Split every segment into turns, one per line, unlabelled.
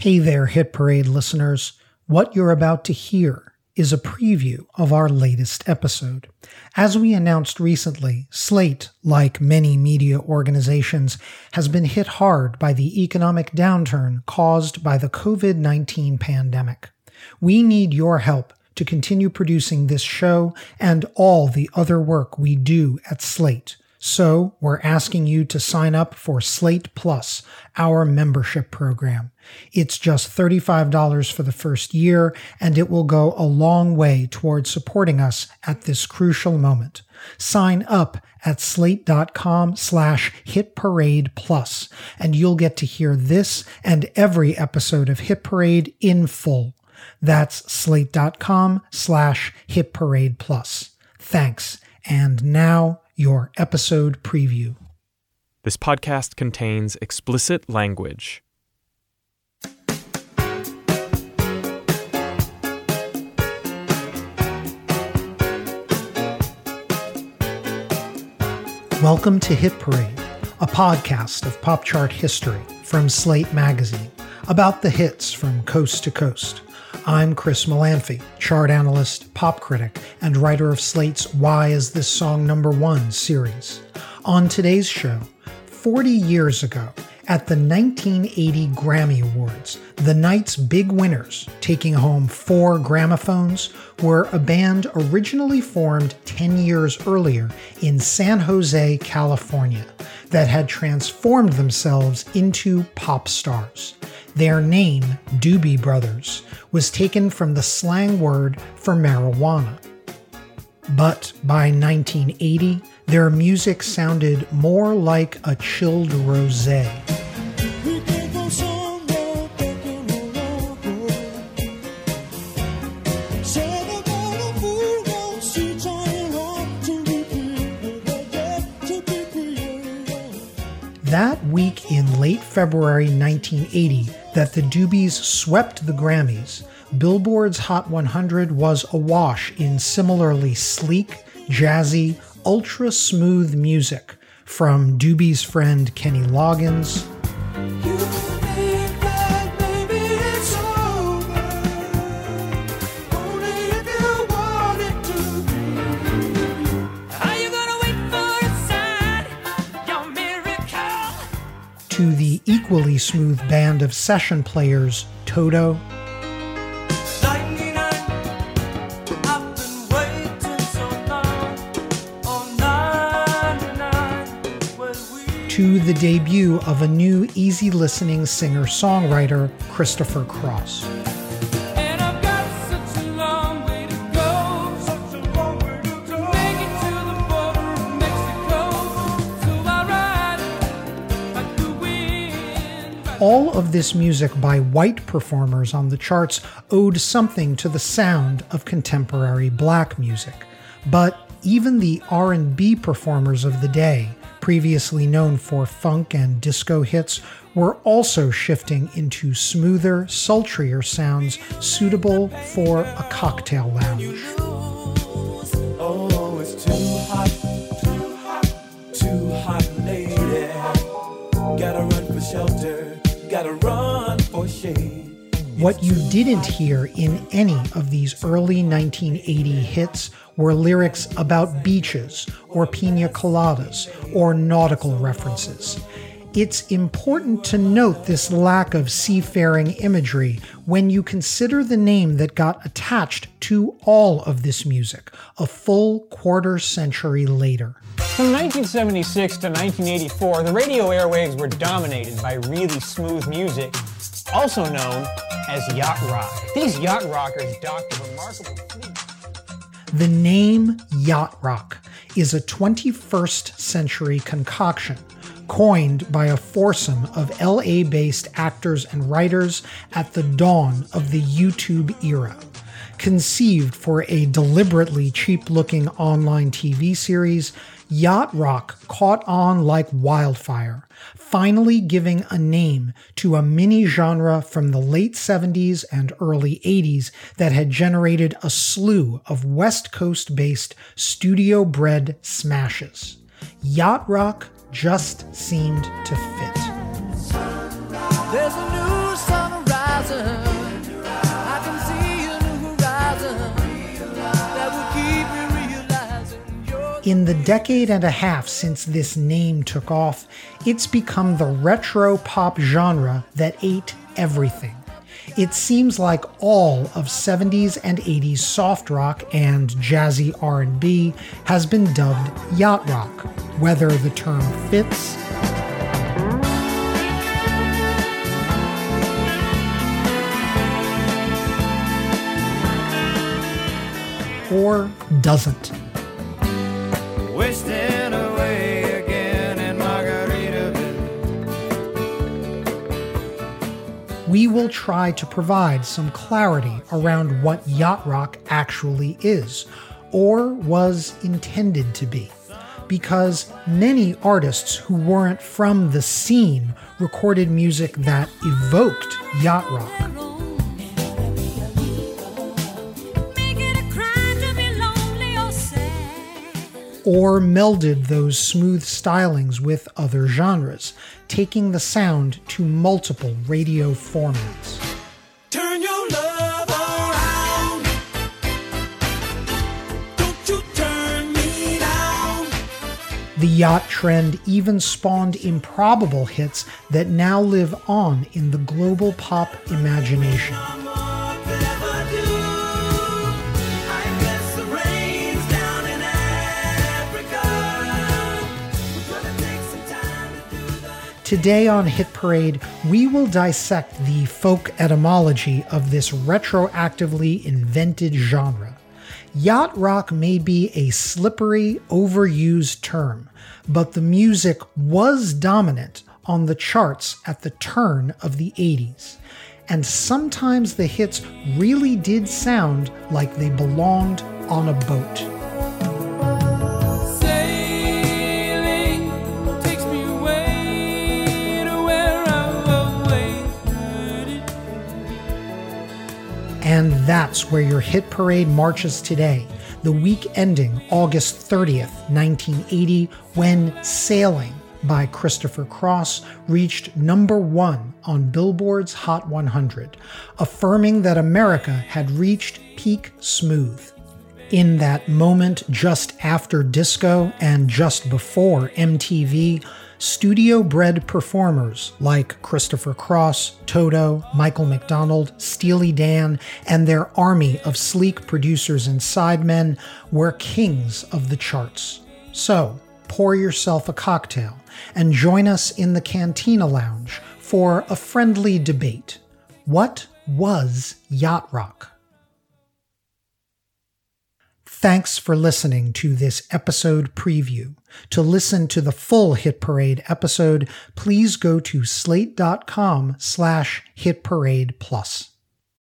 Hey there, Hit Parade listeners. What you're about to hear is a preview of our latest episode. As we announced recently, Slate, like many media organizations, has been hit hard by the economic downturn caused by the COVID 19 pandemic. We need your help to continue producing this show and all the other work we do at Slate. So we're asking you to sign up for Slate Plus, our membership program. It's just $35 for the first year, and it will go a long way towards supporting us at this crucial moment. Sign up at slate.com slash hit parade plus, and you'll get to hear this and every episode of Hit Parade in full. That's slate.com slash hit parade plus. Thanks. And now your episode preview.
This podcast contains explicit language.
Welcome to Hit Parade, a podcast of pop chart history from Slate Magazine about the hits from coast to coast. I'm Chris Molanphy, chart analyst, pop critic, and writer of Slate's Why Is This Song Number One series. On today's show, 40 years ago, at the 1980 Grammy Awards, the night's big winners, taking home four gramophones, were a band originally formed 10 years earlier in San Jose, California, that had transformed themselves into pop stars. Their name, Doobie Brothers, was taken from the slang word for marijuana. But by 1980, their music sounded more like a chilled rosé. That week in late February 1980, that the Doobies swept the Grammys, Billboard's Hot 100 was awash in similarly sleek, jazzy, ultra smooth music from Doobie's friend Kenny Loggins. to the equally smooth band of session players Toto, to the debut of a new easy listening singer songwriter, Christopher Cross. All of this music by white performers on the charts owed something to the sound of contemporary black music. But even the R&B performers of the day, previously known for funk and disco hits, were also shifting into smoother, sultrier sounds suitable for a cocktail lounge. What you didn't hear in any of these early 1980 hits were lyrics about beaches or pina coladas or nautical references. It's important to note this lack of seafaring imagery when you consider the name that got attached to all of this music a full quarter century later.
From 1976 to 1984, the radio airwaves were dominated by really smooth music, also known as yacht rock. These yacht rockers docked a remarkable fleet.
The name yacht rock is a 21st century concoction coined by a foursome of LA based actors and writers at the dawn of the YouTube era conceived for a deliberately cheap looking online TV series, yacht rock caught on like wildfire, finally giving a name to a mini genre from the late 70s and early 80s that had generated a slew of West Coast based studio bred smashes. Yacht rock just seemed to fit. In the decade and a half since this name took off, it's become the retro pop genre that ate everything. It seems like all of 70s and 80s soft rock and jazzy R&B has been dubbed yacht rock, whether the term fits or doesn't. We will try to provide some clarity around what yacht rock actually is, or was intended to be. Because many artists who weren't from the scene recorded music that evoked yacht rock. or melded those smooth stylings with other genres, taking the sound to multiple radio formats. Turn your love around. Don't you turn me down. The yacht trend even spawned improbable hits that now live on in the global pop imagination. Today on Hit Parade, we will dissect the folk etymology of this retroactively invented genre. Yacht rock may be a slippery, overused term, but the music was dominant on the charts at the turn of the 80s. And sometimes the hits really did sound like they belonged on a boat. And that's where your hit parade marches today, the week ending August 30th, 1980, when Sailing by Christopher Cross reached number one on Billboard's Hot 100, affirming that America had reached peak smooth. In that moment just after disco and just before MTV, studio bred performers like Christopher Cross, Toto, Michael McDonald, Steely Dan, and their army of sleek producers and sidemen were kings of the charts. So, pour yourself a cocktail and join us in the Cantina Lounge for a friendly debate. What was yacht rock? Thanks for listening to this episode preview. To listen to the full Hit Parade episode, please go to slate.com slash hitparade plus.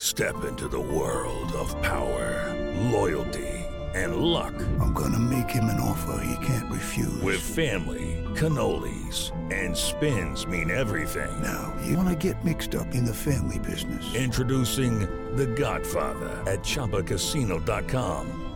Step into the world of power, loyalty, and luck.
I'm gonna make him an offer he can't refuse.
With family, cannolis, and spins mean everything.
Now, you wanna get mixed up in the family business.
Introducing The Godfather at ChumbaCasino.com.